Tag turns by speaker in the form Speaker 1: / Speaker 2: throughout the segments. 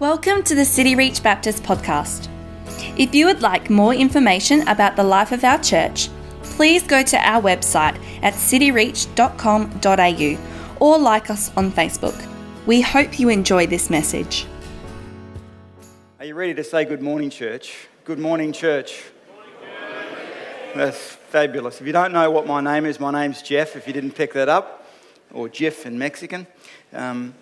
Speaker 1: Welcome to the City Reach Baptist podcast. If you would like more information about the life of our church, please go to our website at cityreach.com.au or like us on Facebook. We hope you enjoy this message.
Speaker 2: Are you ready to say good morning, church? Good morning, church. That's fabulous. If you don't know what my name is, my name's Jeff, if you didn't pick that up, or Jefe in Mexican. Um,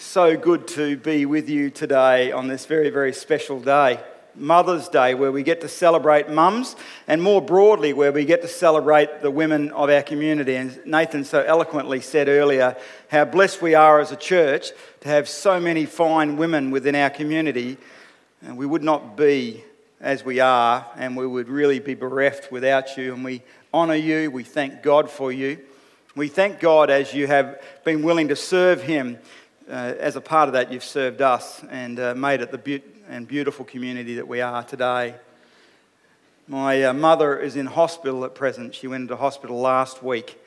Speaker 2: so good to be with you today on this very, very special day. Mother's Day, where we get to celebrate mums, and more broadly, where we get to celebrate the women of our community. And Nathan so eloquently said earlier how blessed we are as a church to have so many fine women within our community. And we would not be as we are, and we would really be bereft without you. And we honour you, we thank God for you. We thank God as you have been willing to serve Him as a part of that, you've served us and uh, made it the be- and beautiful community that we are today. My uh, mother is in hospital at present. She went into hospital last week,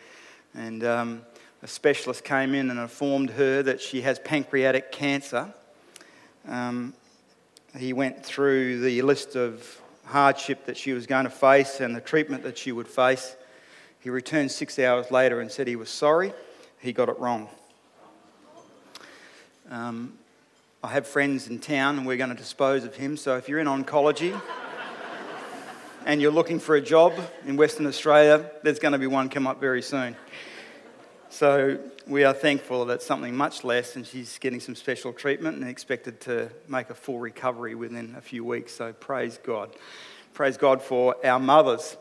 Speaker 2: and um, a specialist came in and informed her that she has pancreatic cancer. Um, he went through the list of hardship that she was going to face and the treatment that she would face. He returned six hours later and said he was sorry, he got it wrong. Um, I have friends in town and we're going to dispose of him. So if you're in oncology and you're looking for a job in Western Australia, there's going to be one come up very soon. So we are thankful that something much less and she's getting some special treatment and expected to make a full recovery within a few weeks. So praise God. Praise God for our mothers.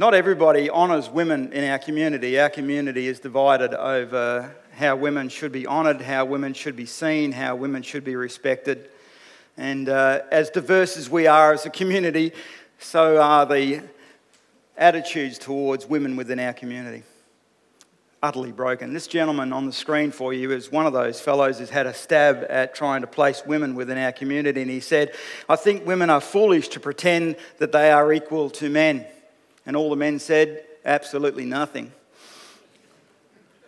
Speaker 2: Not everybody honours women in our community. Our community is divided over how women should be honoured, how women should be seen, how women should be respected. And uh, as diverse as we are as a community, so are the attitudes towards women within our community. Utterly broken. This gentleman on the screen for you is one of those fellows who's had a stab at trying to place women within our community. And he said, I think women are foolish to pretend that they are equal to men. And all the men said, absolutely nothing.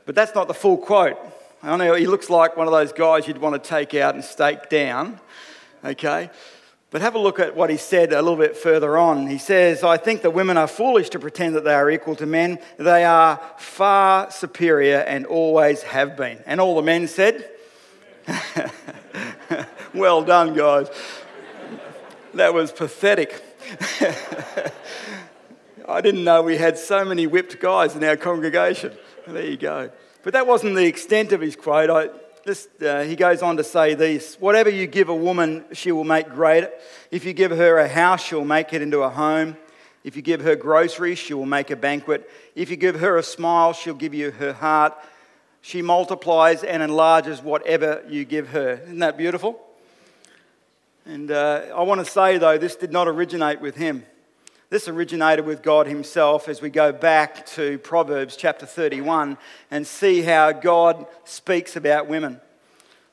Speaker 2: But that's not the full quote. I know he looks like one of those guys you'd want to take out and stake down, okay? But have a look at what he said a little bit further on. He says, I think that women are foolish to pretend that they are equal to men. They are far superior and always have been. And all the men said, Well done, guys. That was pathetic. I didn't know we had so many whipped guys in our congregation. There you go. But that wasn't the extent of his quote. I, this, uh, he goes on to say this Whatever you give a woman, she will make great. If you give her a house, she'll make it into a home. If you give her groceries, she will make a banquet. If you give her a smile, she'll give you her heart. She multiplies and enlarges whatever you give her. Isn't that beautiful? And uh, I want to say, though, this did not originate with him. This originated with God Himself as we go back to Proverbs chapter 31 and see how God speaks about women.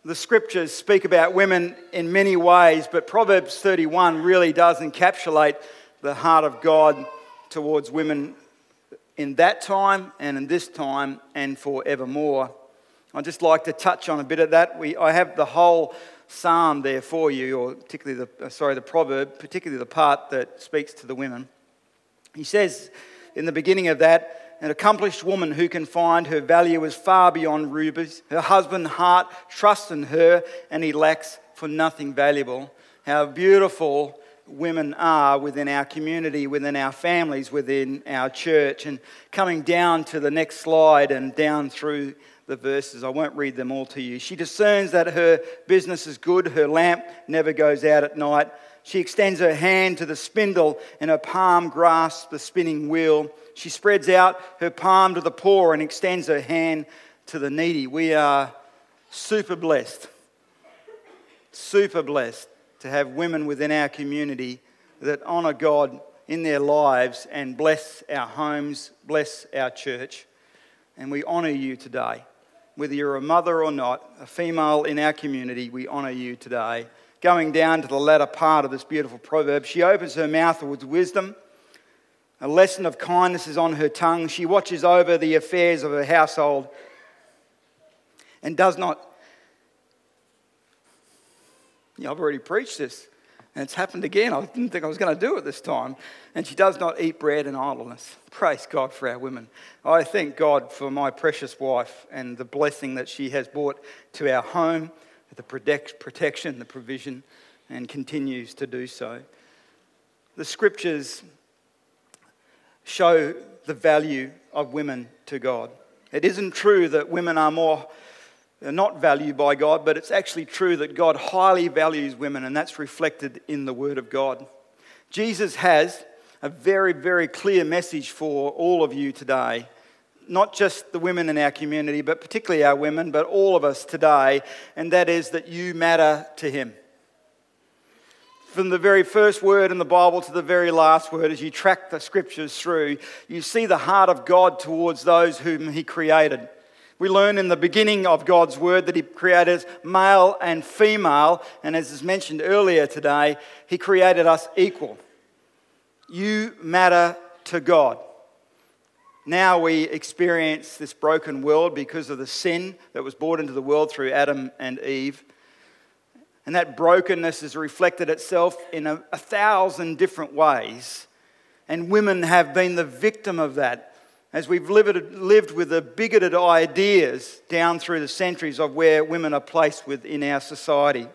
Speaker 2: The scriptures speak about women in many ways, but Proverbs 31 really does encapsulate the heart of God towards women in that time and in this time and forevermore. I'd just like to touch on a bit of that. We, I have the whole psalm there for you, or particularly the, uh, sorry, the proverb, particularly the part that speaks to the women. He says in the beginning of that, an accomplished woman who can find her value is far beyond rubies. Her husband's heart trusts in her, and he lacks for nothing valuable. How beautiful women are within our community, within our families, within our church. And coming down to the next slide and down through the verses. I won't read them all to you. She discerns that her business is good, her lamp never goes out at night. She extends her hand to the spindle, and her palm grasps the spinning wheel. She spreads out her palm to the poor and extends her hand to the needy. We are super blessed, super blessed to have women within our community that honour God in their lives and bless our homes, bless our church. And we honour you today whether you're a mother or not, a female in our community, we honour you today. Going down to the latter part of this beautiful proverb, she opens her mouth with wisdom. A lesson of kindness is on her tongue. She watches over the affairs of her household and does not Yeah, I've already preached this. And it's happened again. I didn't think I was going to do it this time. And she does not eat bread in idleness. Praise God for our women. I thank God for my precious wife and the blessing that she has brought to our home, the protection, the provision, and continues to do so. The scriptures show the value of women to God. It isn't true that women are more not valued by God, but it's actually true that God highly values women, and that's reflected in the Word of God. Jesus has a very, very clear message for all of you today. Not just the women in our community, but particularly our women, but all of us today, and that is that you matter to Him. From the very first word in the Bible to the very last word, as you track the scriptures through, you see the heart of God towards those whom He created. We learn in the beginning of God's word that He created us male and female, and as is mentioned earlier today, He created us equal. You matter to God. Now we experience this broken world because of the sin that was brought into the world through Adam and Eve. And that brokenness has reflected itself in a, a thousand different ways. And women have been the victim of that as we've lived, lived with the bigoted ideas down through the centuries of where women are placed within our society.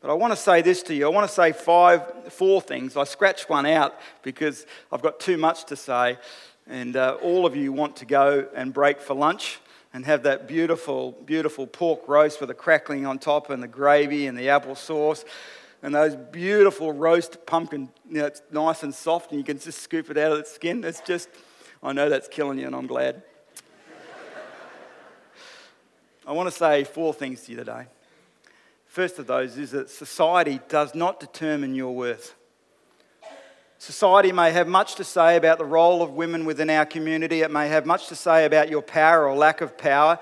Speaker 2: But I want to say this to you. I want to say five, four things. I scratched one out because I've got too much to say, and uh, all of you want to go and break for lunch and have that beautiful, beautiful pork roast with the crackling on top and the gravy and the apple sauce and those beautiful roast pumpkin. You know, it's nice and soft, and you can just scoop it out of the skin. It's just I know that's killing you, and I'm glad. I want to say four things to you today. First of those is that society does not determine your worth. Society may have much to say about the role of women within our community. It may have much to say about your power or lack of power.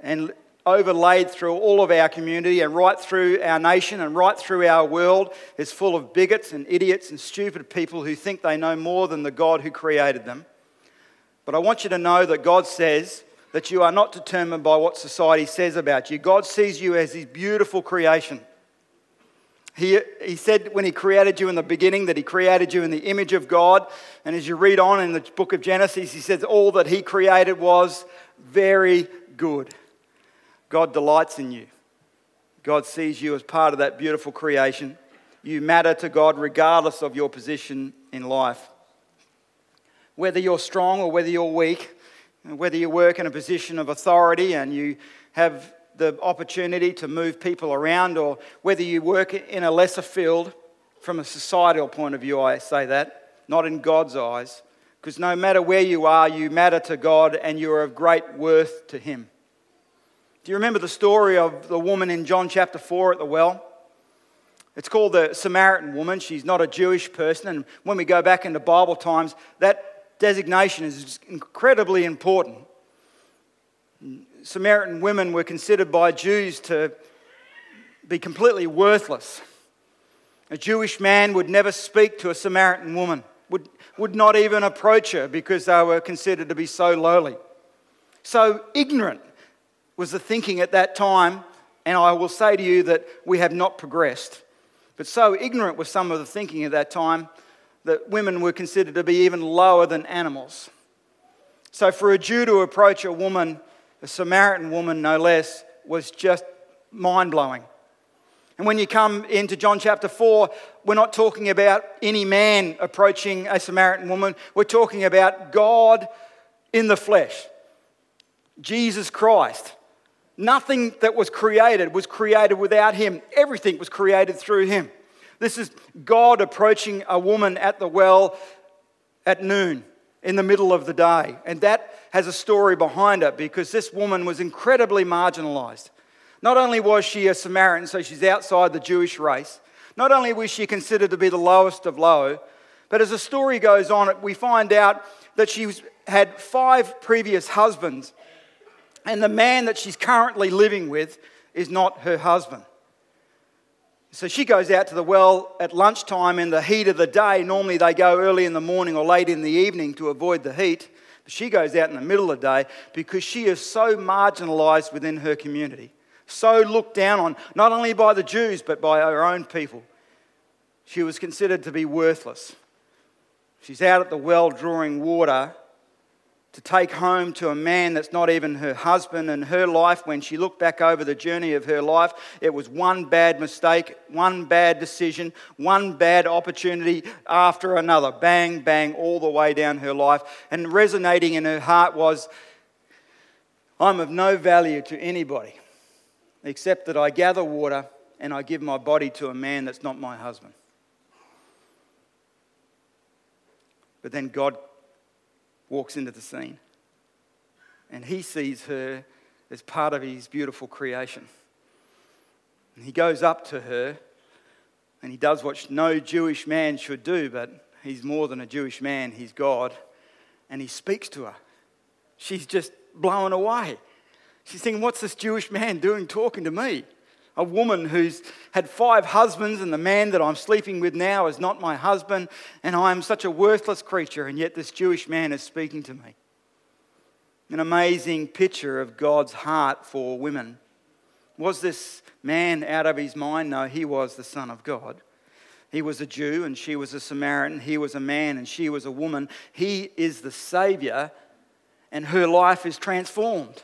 Speaker 2: And overlaid through all of our community and right through our nation and right through our world is full of bigots and idiots and stupid people who think they know more than the God who created them. But I want you to know that God says that you are not determined by what society says about you. God sees you as His beautiful creation. He, he said when He created you in the beginning that He created you in the image of God. And as you read on in the book of Genesis, He says all that He created was very good. God delights in you. God sees you as part of that beautiful creation. You matter to God regardless of your position in life whether you're strong or whether you're weak, whether you work in a position of authority and you have the opportunity to move people around, or whether you work in a lesser field, from a societal point of view, I say that, not in God's eyes. Because no matter where you are, you matter to God and you are of great worth to Him. Do you remember the story of the woman in John chapter 4 at the well? It's called the Samaritan woman. She's not a Jewish person. And when we go back into Bible times, that designation is incredibly important. Samaritan women were considered by Jews to be completely worthless. A Jewish man would never speak to a Samaritan woman, would, would not even approach her because they were considered to be so lowly. So ignorant was the thinking at that time, and I will say to you that we have not progressed. But so ignorant was some of the thinking at that time that women were considered to be even lower than animals. So for a Jew to approach a woman, a Samaritan woman no less, was just mind blowing. And when you come into John chapter 4, we're not talking about any man approaching a Samaritan woman. We're talking about God in the flesh, Jesus Christ. Nothing that was created was created without him, everything was created through him. This is God approaching a woman at the well at noon in the middle of the day. And that has a story behind it because this woman was incredibly marginalized. Not only was she a Samaritan, so she's outside the Jewish race, not only was she considered to be the lowest of low, but as the story goes on, we find out that she had five previous husbands, and the man that she's currently living with is not her husband. So she goes out to the well at lunchtime in the heat of the day. Normally they go early in the morning or late in the evening to avoid the heat. But she goes out in the middle of the day because she is so marginalized within her community, so looked down on, not only by the Jews, but by her own people. She was considered to be worthless. She's out at the well drawing water to take home to a man that's not even her husband. And her life, when she looked back over the journey of her life, it was one bad mistake, one bad decision, one bad opportunity after another. Bang, bang, all the way down her life. And resonating in her heart was, I'm of no value to anybody except that I gather water and I give my body to a man that's not my husband. But then God walks into the scene and he sees her as part of his beautiful creation. And he goes up to her and he does what no Jewish man should do, but he's more than a Jewish man, he's God. And he speaks to her. She's just blown away. She's thinking, What's this Jewish man doing talking to me? A woman who's had five husbands, and the man that I'm sleeping with now is not my husband, and I am such a worthless creature, and yet this Jewish man is speaking to me. An amazing picture of God's heart for women. Was this man out of his mind? No, he was the Son of God. He was a Jew and she was a Samaritan. He was a man and she was a woman. He is the Savior, and her life is transformed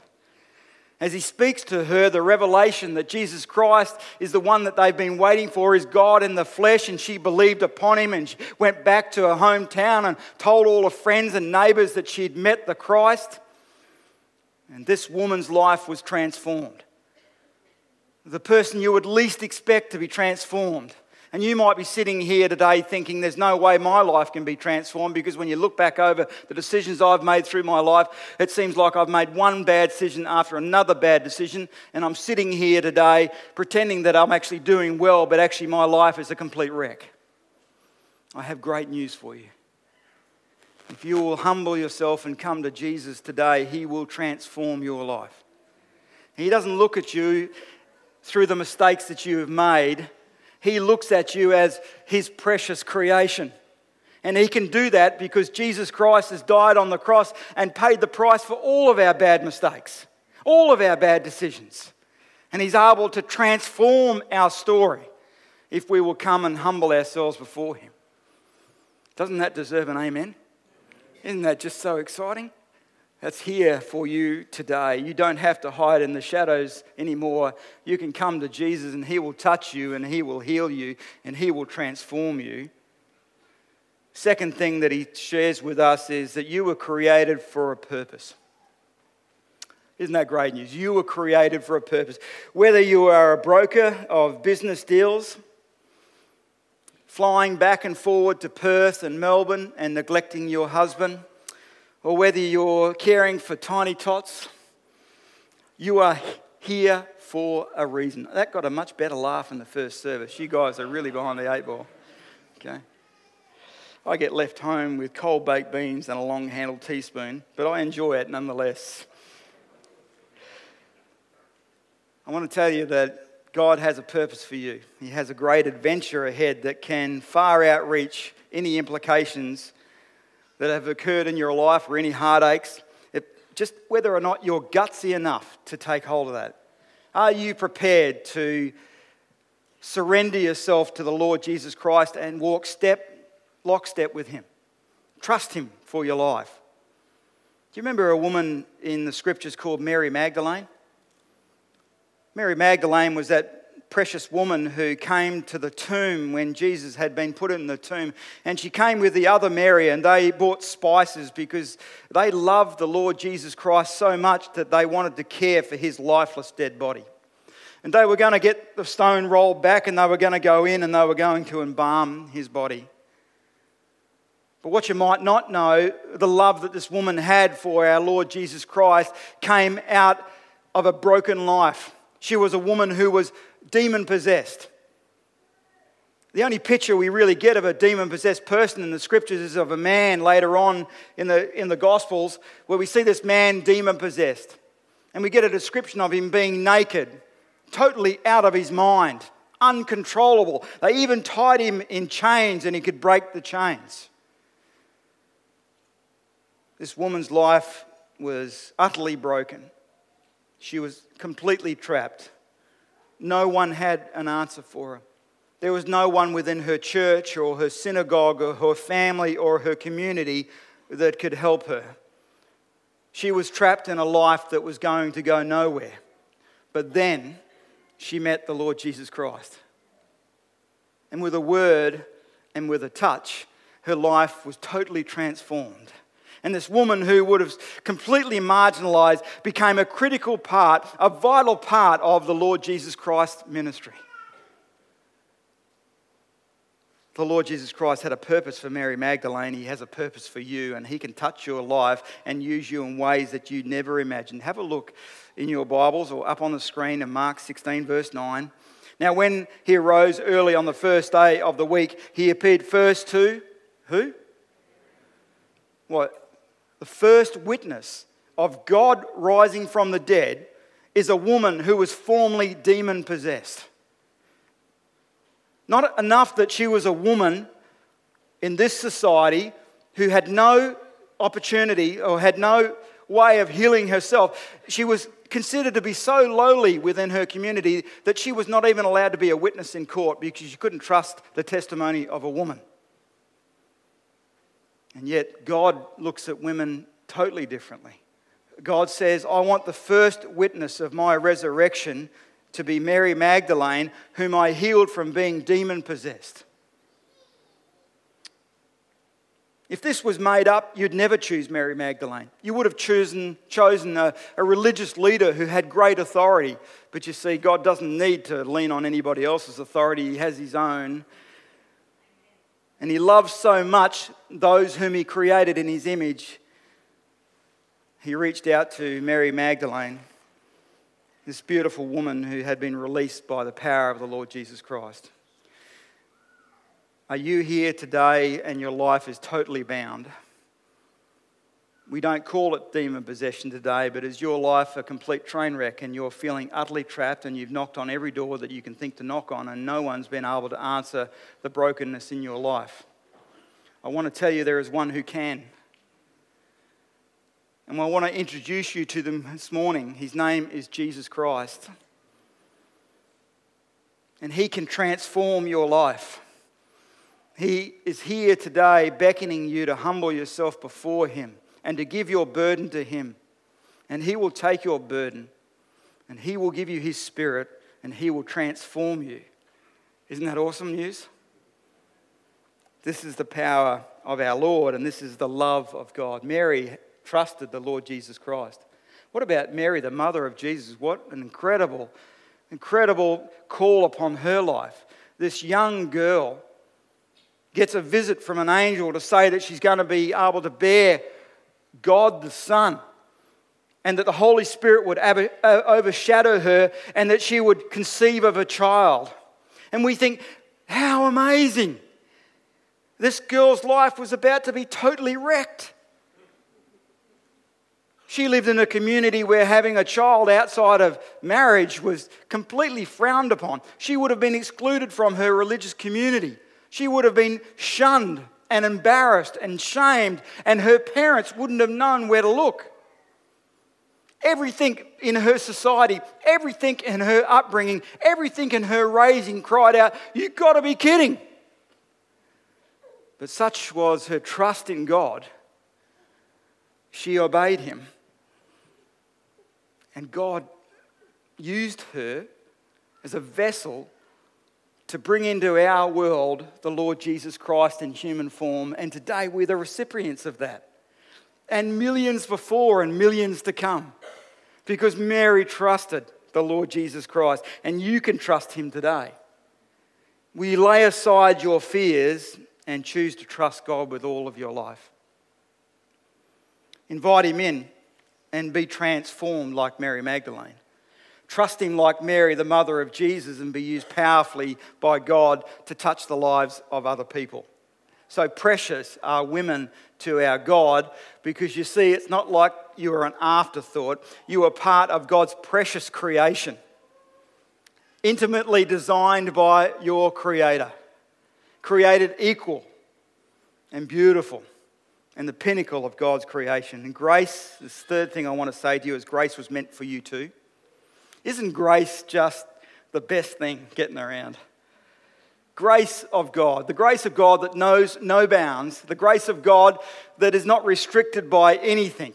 Speaker 2: as he speaks to her, the revelation that Jesus Christ is the one that they've been waiting for, is God in the flesh, and she believed upon him and went back to her hometown and told all her friends and neighbors that she'd met the Christ. And this woman's life was transformed. The person you would least expect to be transformed and you might be sitting here today thinking, there's no way my life can be transformed because when you look back over the decisions I've made through my life, it seems like I've made one bad decision after another bad decision. And I'm sitting here today pretending that I'm actually doing well, but actually my life is a complete wreck. I have great news for you. If you will humble yourself and come to Jesus today, He will transform your life. He doesn't look at you through the mistakes that you have made. He looks at you as his precious creation. And he can do that because Jesus Christ has died on the cross and paid the price for all of our bad mistakes, all of our bad decisions. And he's able to transform our story if we will come and humble ourselves before him. Doesn't that deserve an amen? Isn't that just so exciting? That's here for you today. You don't have to hide in the shadows anymore. You can come to Jesus and He will touch you and He will heal you and He will transform you. Second thing that He shares with us is that you were created for a purpose. Isn't that great news? You were created for a purpose. Whether you are a broker of business deals, flying back and forward to Perth and Melbourne and neglecting your husband or whether you're caring for tiny tots, you are here for a reason. That got a much better laugh in the first service. You guys are really behind the eight ball. Okay. I get left home with cold baked beans and a long handled teaspoon, but I enjoy it nonetheless. I want to tell you that God has a purpose for you. He has a great adventure ahead that can far outreach any implications that have occurred in your life or any heartaches, just whether or not you're gutsy enough to take hold of that. Are you prepared to surrender yourself to the Lord Jesus Christ and walk step, lockstep with Him? Trust Him for your life. Do you remember a woman in the scriptures called Mary Magdalene? Mary Magdalene was that precious woman who came to the tomb when Jesus had been put in the tomb. And she came with the other Mary, and they bought spices because they loved the Lord Jesus Christ so much that they wanted to care for his lifeless dead body. And they were going to get the stone rolled back, and they were going to go in and they were going to embalm his body. But what you might not know, the love that this woman had for our Lord Jesus Christ came out of a broken life. She was a woman who was demon possessed. The only picture we really get of a demon possessed person in the scriptures is of a man later on in the, in the Gospels where we see this man demon possessed. And we get a description of him being naked, totally out of his mind, uncontrollable. They even tied him in chains and he could break the chains. This woman's life was utterly broken. She was completely trapped no one had an answer for her. There was no one within her church or her synagogue or her family or her community that could help her. She was trapped in a life that was going to go nowhere. But then she met the Lord Jesus Christ. And with a word and with a touch, her life was totally transformed. And this woman who would have completely marginalized became a critical part, a vital part of the Lord Jesus Christ ministry. The Lord Jesus Christ had a purpose for Mary Magdalene. He has a purpose for you, and He can touch your life and use you in ways that you never imagined. Have a look in your Bibles or up on the screen in Mark 16, verse 9. Now, when he arose early on the first day of the week, he appeared first to who? What? The first witness of God rising from the dead is a woman who was formerly demon possessed. Not enough that she was a woman in this society who had no opportunity or had no way of healing herself. She was considered to be so lowly within her community that she was not even allowed to be a witness in court because she couldn't trust the testimony of a woman. And yet, God looks at women totally differently. God says, I want the first witness of my resurrection to be Mary Magdalene, whom I healed from being demon possessed. If this was made up, you'd never choose Mary Magdalene. You would have chosen, chosen a, a, religious leader who had great authority. But you see, God doesn't need to lean on anybody else's authority, He has His own. And He loves so much those whom He created in His image. He reached out to Mary Magdalene this beautiful woman who had been released by the power of the Lord Jesus Christ. Are you here today and your life is totally bound? We don't call it demon possession today, but is your life a complete train wreck and you're feeling utterly trapped and you've knocked on every door that you can think to knock on and no one's been able to answer the brokenness in your life? I want to tell you there is one who can. And I want to introduce you to them this morning. His name is Jesus Christ. And He can transform your life. He is here today beckoning you to humble yourself before Him and to give your burden to Him. And He will take your burden and He will give you His Spirit and He will transform you. Isn't that awesome news? This is the power of our Lord and this is the love of God. Mary trusted the Lord Jesus Christ. What about Mary, the mother of Jesus? What an incredible, incredible call upon her life. This young girl gets a visit from an angel to say that she's going to be able to bear God the Son and that the Holy Spirit would uh, overshadow her and that she would conceive of a child. And we think, how amazing! This girl's life was about to be totally wrecked. She lived in a community where having a child outside of marriage was completely frowned upon. She would have been excluded from her religious community. She would have been shunned and embarrassed and shamed, and her parents wouldn't have known where to look. Everything in her society, everything in her upbringing, everything in her raising cried out, You've got to be kidding. But such was her trust in God, she obeyed him. And God used her as a vessel to bring into our world the Lord Jesus Christ in human form. And today we're the recipients of that. And millions before and millions to come. Because Mary trusted the Lord Jesus Christ. And you can trust him today. Will you lay aside your fears and choose to trust God with all of your life? Invite him in and be transformed like Mary Magdalene. Trust Him like Mary, the mother of Jesus, and be used powerfully by God to touch the lives of other people. So precious are women to our God because you see, it's not like you are an afterthought. You are part of God's precious creation, intimately designed by your Creator, created equal and beautiful and the pinnacle of God's creation. And grace, this third thing I want to say to you is grace was meant for you too. Isn't grace just the best thing getting around. Grace of God, the grace of God that knows no bounds, the grace of God that is not restricted by anything.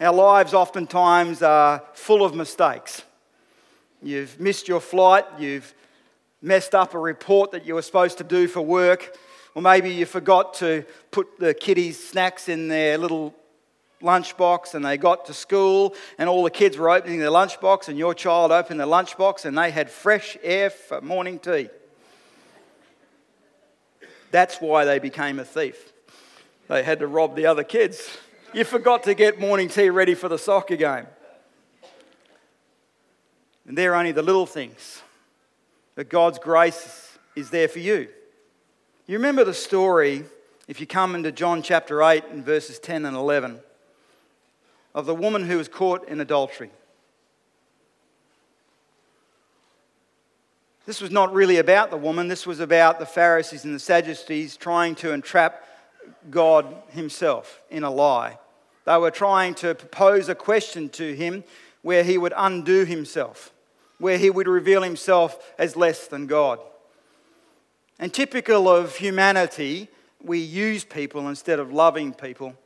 Speaker 2: Our lives oftentimes are full of mistakes. You've missed your flight, you've messed up a report that you were supposed to do for work, or maybe you forgot to put the kiddies' snacks in their little lunchbox and they got to school and all the kids were opening their lunchbox and your child opened their lunchbox and they had fresh air for morning tea. That's why they became a thief. They had to rob the other kids. You forgot to get morning tea ready for the soccer game. And they're only the little things that God's grace is there for you. You remember the story, if you come into John chapter 8 and verses 10 and 11, of the woman who was caught in adultery. This was not really about the woman, this was about the Pharisees and the Sadducees trying to entrap God Himself in a lie. They were trying to propose a question to Him where He would undo Himself, where He would reveal Himself as less than God. And typical of humanity, we use people instead of loving people.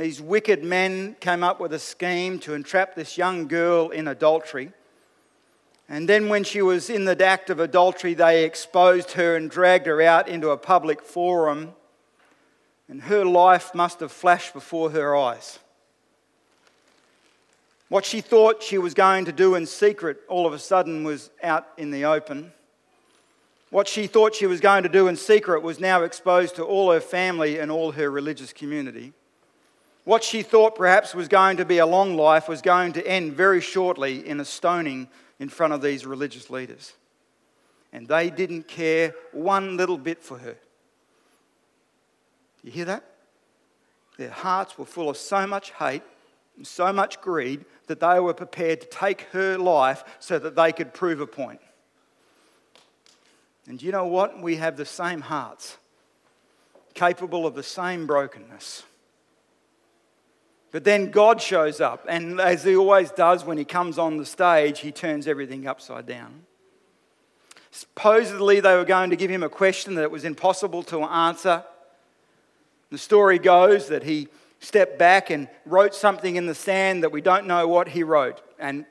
Speaker 2: These wicked men came up with a scheme to entrap this young girl in adultery. And then, when she was in the act of adultery, they exposed her and dragged her out into a public forum. And her life must have flashed before her eyes. What she thought she was going to do in secret all of a sudden was out in the open. What she thought she was going to do in secret was now exposed to all her family and all her religious community. What she thought perhaps was going to be a long life was going to end very shortly in a stoning in front of these religious leaders. And they didn't care one little bit for her. You hear that? Their hearts were full of so much hate and so much greed that they were prepared to take her life so that they could prove a point. And you know what? We have the same hearts, capable of the same brokenness. But then God shows up, and as he always does when he comes on the stage, he turns everything upside down. Supposedly, they were going to give him a question that it was impossible to answer. The story goes that he stepped back and wrote something in the sand that we don't know what he wrote. And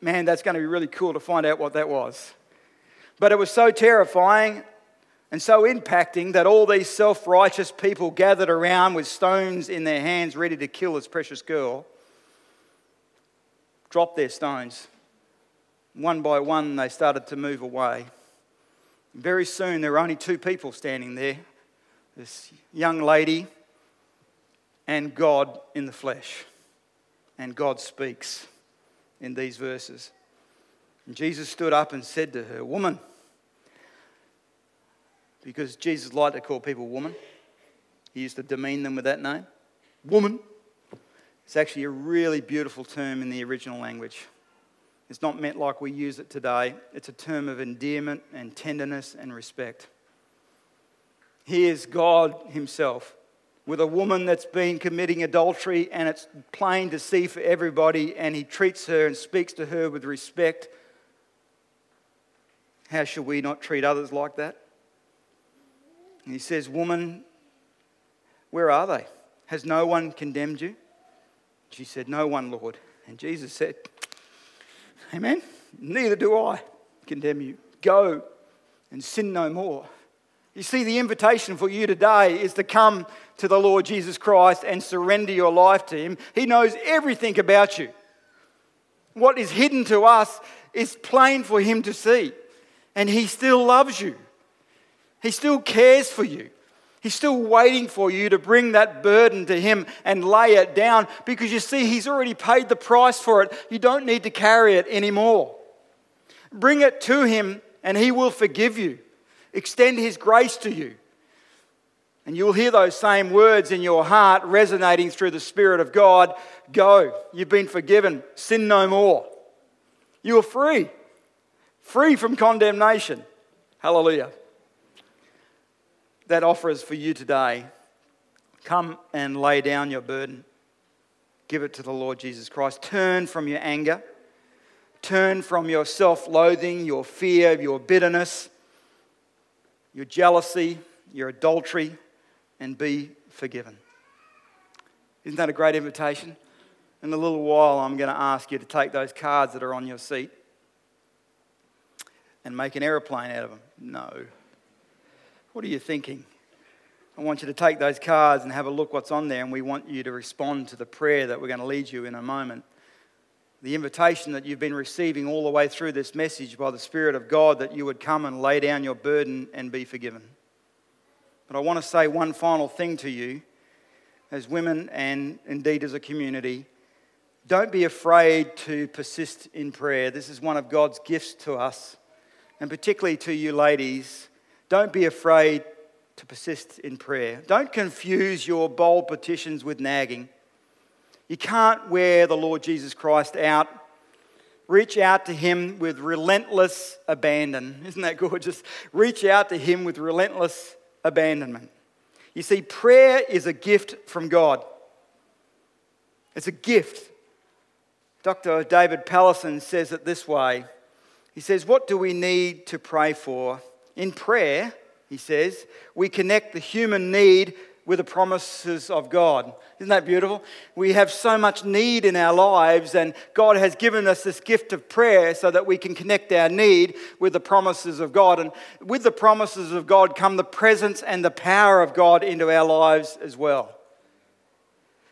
Speaker 2: man, that's going to be really cool to find out what that was. But it was so terrifying and so impacting that all these self righteous people gathered around with stones in their hands ready to kill this precious girl dropped their stones. One by one, they started to move away. Very soon, there were only two people standing there this young lady and God in the flesh. And God speaks in these verses. And Jesus stood up and said to her, Woman, because Jesus liked to call people woman. He used to demean them with that name. Woman. It's actually a really beautiful term in the original language. It's not meant like we use it today, it's a term of endearment and tenderness and respect. Here's God Himself with a woman that's been committing adultery, and it's plain to see for everybody, and He treats her and speaks to her with respect. How should we not treat others like that? And he says, Woman, where are they? Has no one condemned you? She said, No one, Lord. And Jesus said, Amen. Neither do I condemn you. Go and sin no more. You see, the invitation for you today is to come to the Lord Jesus Christ and surrender your life to Him. He knows everything about you. What is hidden to us is plain for Him to see, and He still loves you. He still cares for you. He's still waiting for you to bring that burden to Him and lay it down because you see, He's already paid the price for it. You don't need to carry it anymore. Bring it to Him and He will forgive you, extend His grace to you. And you'll hear those same words in your heart resonating through the Spirit of God Go, you've been forgiven, sin no more. You are free, free from condemnation. Hallelujah that offer is for you today. Come and lay down your burden. Give it to the Lord Jesus Christ. Turn from your anger. Turn from your self loathing, your fear, your bitterness, your jealousy, your adultery, and be forgiven. Isn't that a great invitation? In a little while, I'm going to ask you to take those cards that are on your seat and make an aeroplane out of them. No. What are you thinking? I want you to take those cards and have a look what's on there, and we want you to respond to the prayer that we're going to lead you in a moment. The invitation that you've been receiving all the way through this message by the Spirit of God that you would come and lay down your burden and be forgiven. But I want to say one final thing to you as women and indeed as a community. Don't be afraid to persist in prayer. This is one of God's gifts to us, and particularly to you ladies. Don't be afraid to persist in prayer. Don't confuse your bold petitions with nagging. You can't wear the Lord Jesus Christ out. Reach out to Him with relentless abandon. Isn't that gorgeous? Reach out to Him with relentless abandonment. You see, prayer is a gift from God. It's a gift. Dr. David Powlison says it this way He says, What do we need to pray for? In prayer, he says, we connect the human need with the promises of God. Isn't that beautiful? We have so much need in our lives, and God has given us this gift of prayer so that we can connect our need with the promises of God. And with the promises of God come the presence and the power of God into our lives as well.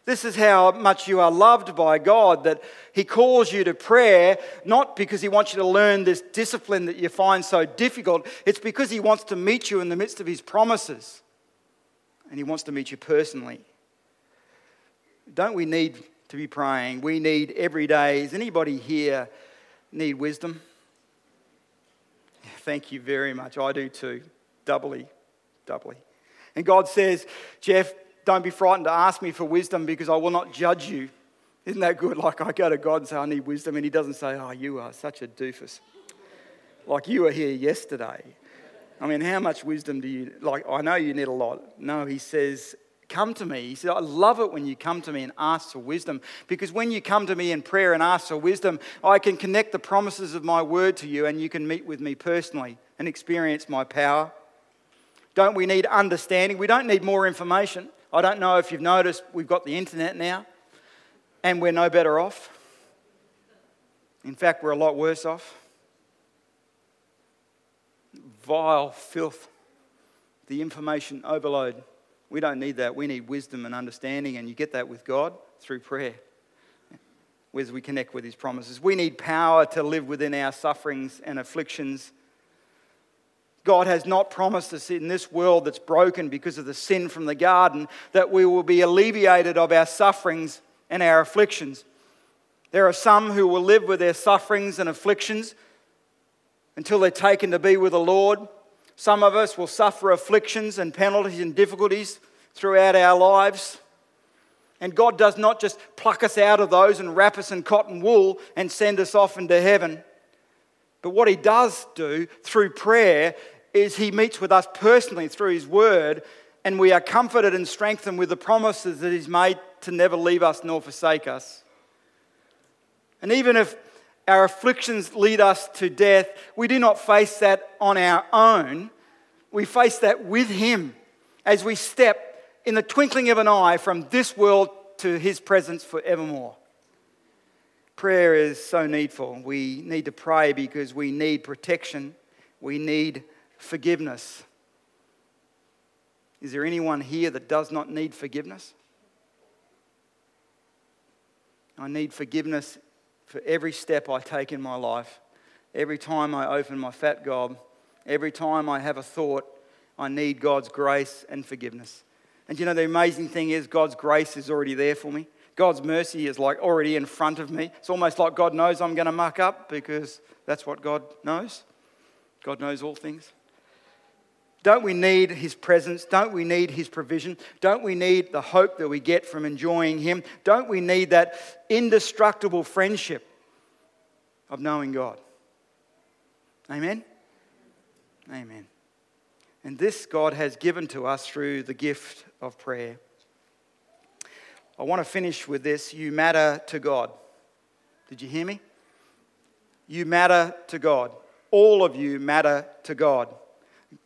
Speaker 2: This is how much you are loved by God that He calls you to prayer, not because He wants you to learn this discipline that you find so difficult. It's because He wants to meet you in the midst of His promises. And He wants to meet you personally. Don't we need to be praying? We need every day. Is anybody here need wisdom? Thank you very much. I do too. Doubly, doubly. And God says, Jeff, don't be frightened to ask me for wisdom because I will not judge you. Isn't that good? Like I go to God and say, I need wisdom, and He doesn't say, Oh, you are such a doofus. Like you were here yesterday. I mean, how much wisdom do you like? I know you need a lot. No, He says, Come to me. He said, I love it when you come to me and ask for wisdom because when you come to me in prayer and ask for wisdom, I can connect the promises of my word to you and you can meet with me personally and experience my power. Don't we need understanding? We don't need more information. I don't know if you've noticed, we've got the internet now, and we're no better off. In fact, we're a lot worse off. Vile filth, the information overload. We don't need that. We need wisdom and understanding, and you get that with God through prayer as we connect with His promises. We need power to live within our sufferings and afflictions God has not promised us in this world that's broken because of the sin from the garden that we will be alleviated of our sufferings and our afflictions. There are some who will live with their sufferings and afflictions until they're taken to be with the Lord. Some of us will suffer afflictions and penalties and difficulties throughout our lives. And God does not just pluck us out of those and wrap us in cotton wool and send us off into heaven. But what He does do through prayer is he meets with us personally through his word, and we are comforted and strengthened with the promises that he's made to never leave us nor forsake us. And even if our afflictions lead us to death, we do not face that on our own. We face that with him as we step in the twinkling of an eye from this world to his presence forevermore. Prayer is so needful. We need to pray because we need protection. We need forgiveness. Is there anyone here that does not need forgiveness? I need forgiveness for every step I take in my life. Every time I open my fat gob, every time I have a thought, I need God's grace and forgiveness. And you know, the amazing thing is, God's grace is already there for me. God's mercy is like already in front of me. It's almost like God knows I'm going to muck up because that's what God knows. God knows all things. Don't we need His presence? Don't we need His provision? Don't we need the hope that we get from enjoying Him? Don't we need that indestructible friendship of knowing God? Amen? Amen. And this God has given to us through the gift of prayer. I want to finish with this you matter to God. Did you hear me? You matter to God. All of you matter to God.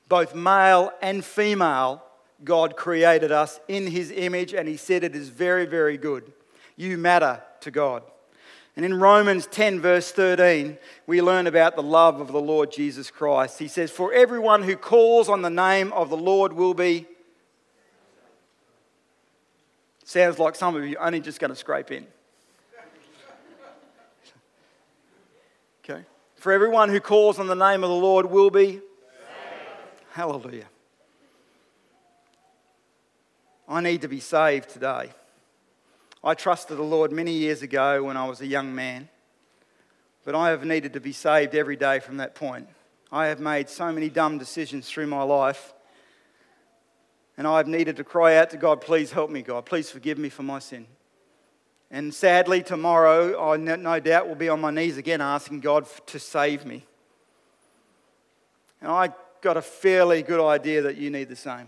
Speaker 2: Both male and female, God created us in His image, and He said it is very, very good. You matter to God. And in Romans 10, verse 13, we learn about the love of the Lord Jesus Christ. He says, For everyone who calls on the name of the Lord will be. Sounds like some of you are only just going to scrape in. Okay. For everyone who calls on the name of the Lord will be. Hallelujah. I need to be saved today. I trusted the Lord many years ago when I was a young man, but I have needed to be saved every day from that point. I have made so many dumb decisions through my life, and I have needed to cry out to God, please help me, God. Please forgive me for my sin. And sadly, tomorrow, I no doubt will be on my knees again asking God to save me. And I got a fairly good idea that you need the same.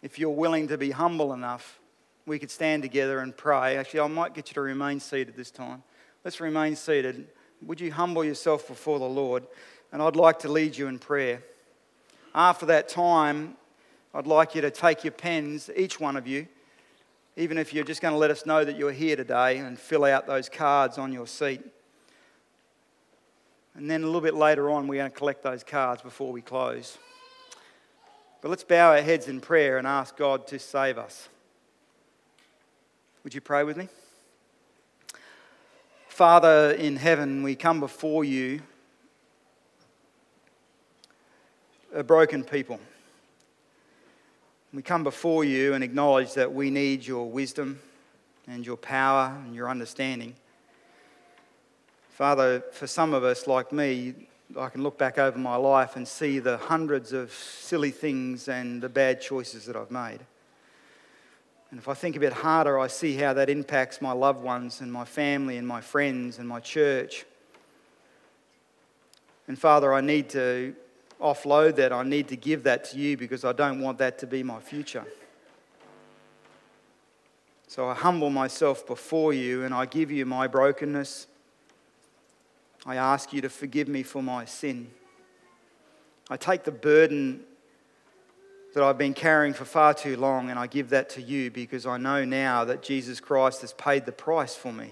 Speaker 2: If you're willing to be humble enough, we could stand together and pray. Actually, I might get you to remain seated this time. Let's remain seated. Would you humble yourself before the Lord? And I'd like to lead you in prayer. After that time, I'd like you to take your pens, each one of you, even if you're just going to let us know that you're here today and fill out those cards on your seat. And then a little bit later on, we're going to collect those cards before we close. But let's bow our heads in prayer and ask God to save us. Would you pray with me? Father in heaven, we come before you, a broken people. We come before you and acknowledge that we need your wisdom and your power and your understanding. Father, for some of us like me, I can look back over my life and see the hundreds of silly things and the bad choices that I've made. And if I think a bit harder, I see how that impacts my loved ones and my family and my friends and my church. And Father, I need to offload that. I need to give that to you because I don't want that to be my future. So I humble myself before you and I give you my brokenness. I ask you to forgive me for my sin. I take the burden that I've been carrying for far too long and I give that to you because I know now that Jesus Christ has paid the price for me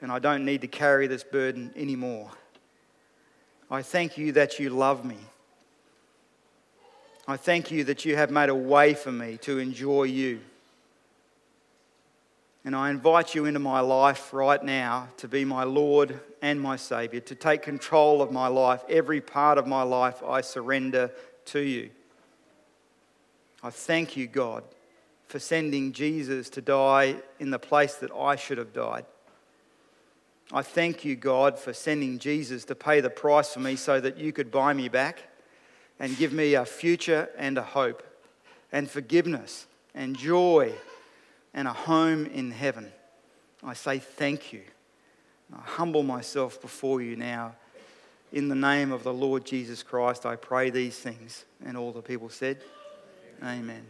Speaker 2: and I don't need to carry this burden anymore. I thank you that you love me I thank you that you have made a way for me to enjoy you. And I invite you into my life right now to be my Lord and my Savior, to take control of my life. Every part of my life I surrender to you. I thank you, God, for sending Jesus to die in the place that I should have died. I thank you, God, for sending Jesus to pay the price for me so that you could buy me back and give me a future and a hope, and forgiveness and joy and a home in heaven. I say thank you. I humble myself before you now. In the name of the Lord Jesus Christ, I pray these things. And all the people said, Amen. Amen.